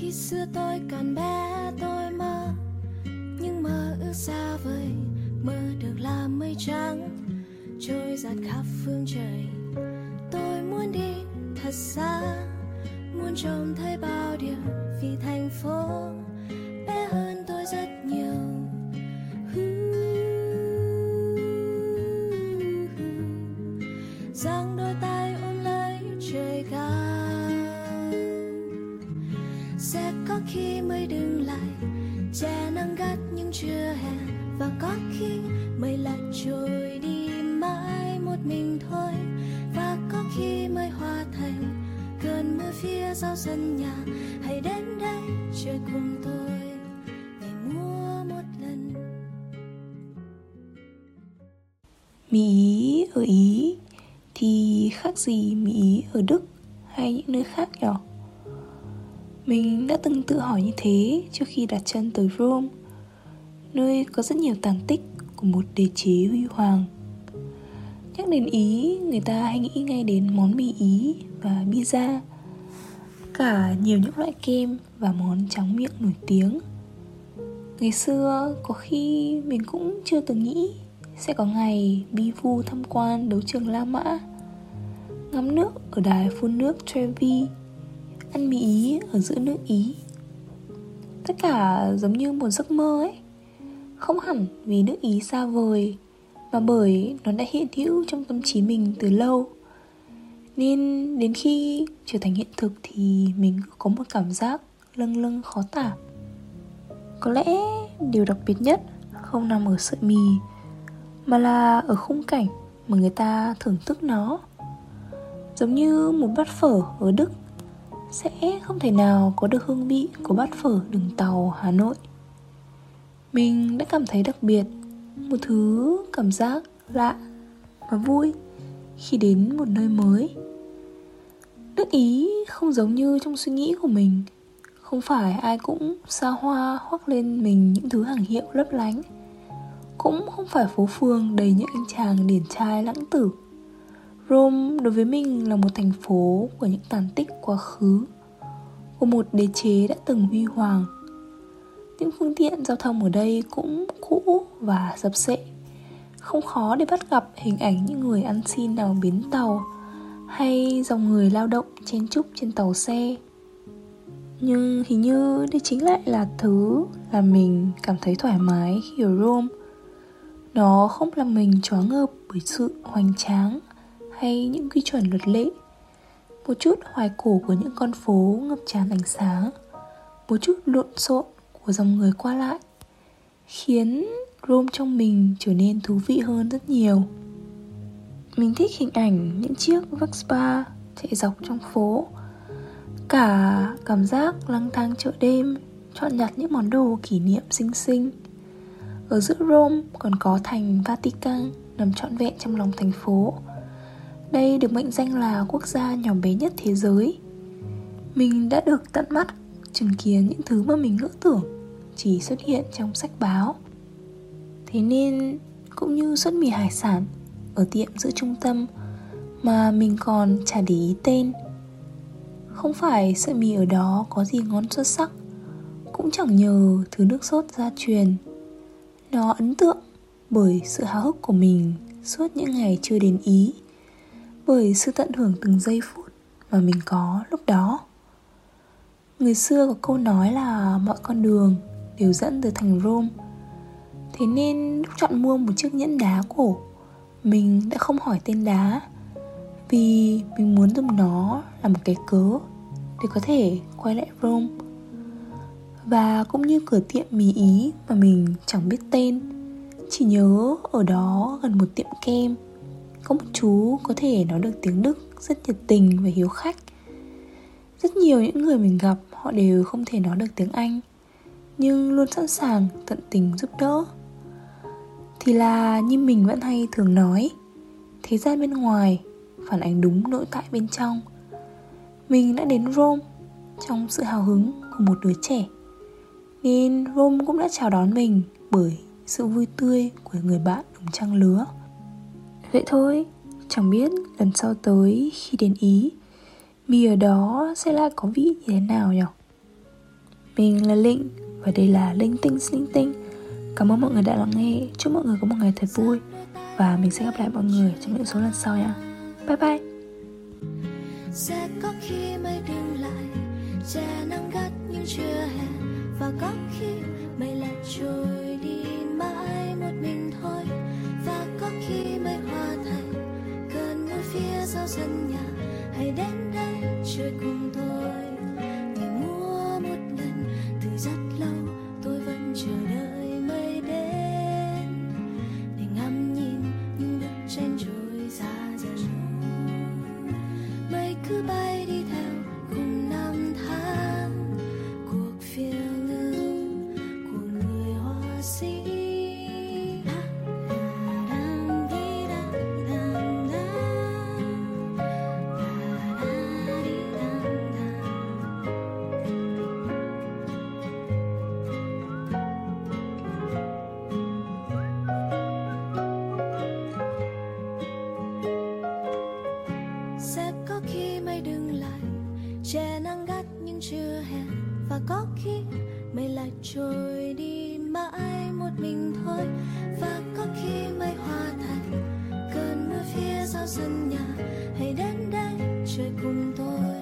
khi xưa tôi còn bé, tôi mơ. Nhưng mơ ước xa vời, mơ được làm mây trắng, trôi giạt khắp phương trời. Tôi muốn đi thật xa, muốn trông thấy bao điều vì thành phố. Bé hơn tôi rất nhiều. Rằng đôi khi mây đứng lại, che nắng gắt nhưng chưa hè. Và có khi mây lại trôi đi mãi một mình thôi. Và có khi mây hòa thành cơn mưa phía sau sân nhà. Hãy đến đây, chơi cùng tôi ngày mua một lần. Mỹ Ý ở Ý thì khác gì Mỹ Ý ở Đức hay những nơi khác nhỉ? Mình đã từng tự hỏi như thế trước khi đặt chân tới Rome Nơi có rất nhiều tàn tích của một đế chế huy hoàng. Nhắc đến Ý, người ta hay nghĩ ngay đến món mì Ý và pizza Cả nhiều những loại kem và món tráng miệng nổi tiếng. Ngày xưa có khi mình cũng chưa từng nghĩ sẽ có ngày bi vu tham quan đấu trường La Mã Ngắm nước ở đài phun nước Trevi ăn mì ý, ở giữa nước ý. Tất cả giống như một giấc mơ ấy. Không hẳn vì nước ý xa vời, mà bởi nó đã hiện hữu trong tâm trí mình từ lâu. Nên đến khi trở thành hiện thực thì mình có một cảm giác lâng lâng khó tả. Có lẽ điều đặc biệt nhất không nằm ở sợi mì, mà là ở khung cảnh mà người ta thưởng thức nó. Giống như một bát phở ở đức sẽ không thể nào có được hương vị của bát phở đường tàu Hà Nội. Mình đã cảm thấy đặc biệt, một thứ cảm giác lạ và vui khi đến một nơi mới. Nước Ý không giống như trong suy nghĩ của mình, không phải ai cũng xa hoa hoắc lên mình những thứ hàng hiệu lấp lánh. Cũng không phải phố phường đầy những anh chàng điển trai lãng tử Rome đối với mình là một thành phố của những tàn tích quá khứ, của một đế chế đã từng huy hoàng. Những phương tiện giao thông ở đây cũng cũ và dập sệ. Không khó để bắt gặp hình ảnh những người ăn xin nào bến tàu hay dòng người lao động chen chúc trên tàu xe. Nhưng hình như đây chính lại là thứ làm mình cảm thấy thoải mái khi ở Rome. Nó không làm mình choáng ngợp bởi sự hoành tráng hay những quy chuẩn luật lệ. Một chút hoài cổ của những con phố ngập tràn ánh sáng. Một chút lộn xộn của dòng người qua lại, khiến Rome trong mình trở nên thú vị hơn rất nhiều. Mình thích hình ảnh những chiếc Vespa chạy dọc trong phố. Cả cảm giác lang thang chợ đêm, chọn nhặt những món đồ kỷ niệm xinh xinh. Ở giữa Rome còn có thành Vatican nằm trọn vẹn trong lòng thành phố đây được mệnh danh là quốc gia nhỏ bé nhất thế giới. Mình đã được tận mắt chứng kiến những thứ mà mình ngỡ tưởng chỉ xuất hiện trong sách báo. Thế nên, cũng như suất mì hải sản ở tiệm giữa trung tâm mà mình còn chả để ý tên, Không phải sợi mì ở đó có gì ngon xuất sắc, Cũng chẳng nhờ thứ nước sốt gia truyền. Nó ấn tượng bởi sự háo hức của mình suốt những ngày chưa đến Ý bởi sự tận hưởng từng giây phút mà mình có lúc đó. Người xưa có câu nói là mọi con đường đều dẫn từ thành rome. Thế nên lúc chọn mua một chiếc nhẫn đá cổ, mình đã không hỏi tên đá, vì mình muốn dùng nó làm một cái cớ để có thể quay lại rome. Và cũng như cửa tiệm mì ý mà mình chẳng biết tên, chỉ nhớ ở đó gần một tiệm kem có một chú có thể nói được tiếng Đức, rất nhiệt tình và hiếu khách. Rất nhiều những người mình gặp, họ đều không thể nói được tiếng Anh, Nhưng luôn sẵn sàng tận tình giúp đỡ. Thì là như mình vẫn hay thường nói, Thế gian bên ngoài phản ánh đúng nội tại bên trong. Mình đã đến Rome trong sự hào hứng của một đứa trẻ, Nên Rome cũng đã chào đón mình bởi sự vui tươi của người bạn đồng trang lứa. Vậy thôi, chẳng biết lần sau tới khi đến Ý Mì ở đó sẽ lại có vị như thế nào nhỉ? Mình là Linh và đây là Linh Tinh Linh Tinh. Cảm ơn mọi người đã lắng nghe. Chúc mọi người có một ngày thật vui Và mình sẽ gặp lại mọi người trong những số lần sau nha. Bye bye. Sẽ có khi mây dừng lại che nắng gắt nhưng chưa hẹn và có khi mây lại trôi đi mãi một mình thôi. Sao sân nhà hãy đến đây chơi cùng tôi. Mây lại trôi đi mãi một mình thôi. Và có khi mây hoa thành cơn mưa phía sau sân nhà hãy đến đây chơi cùng tôi.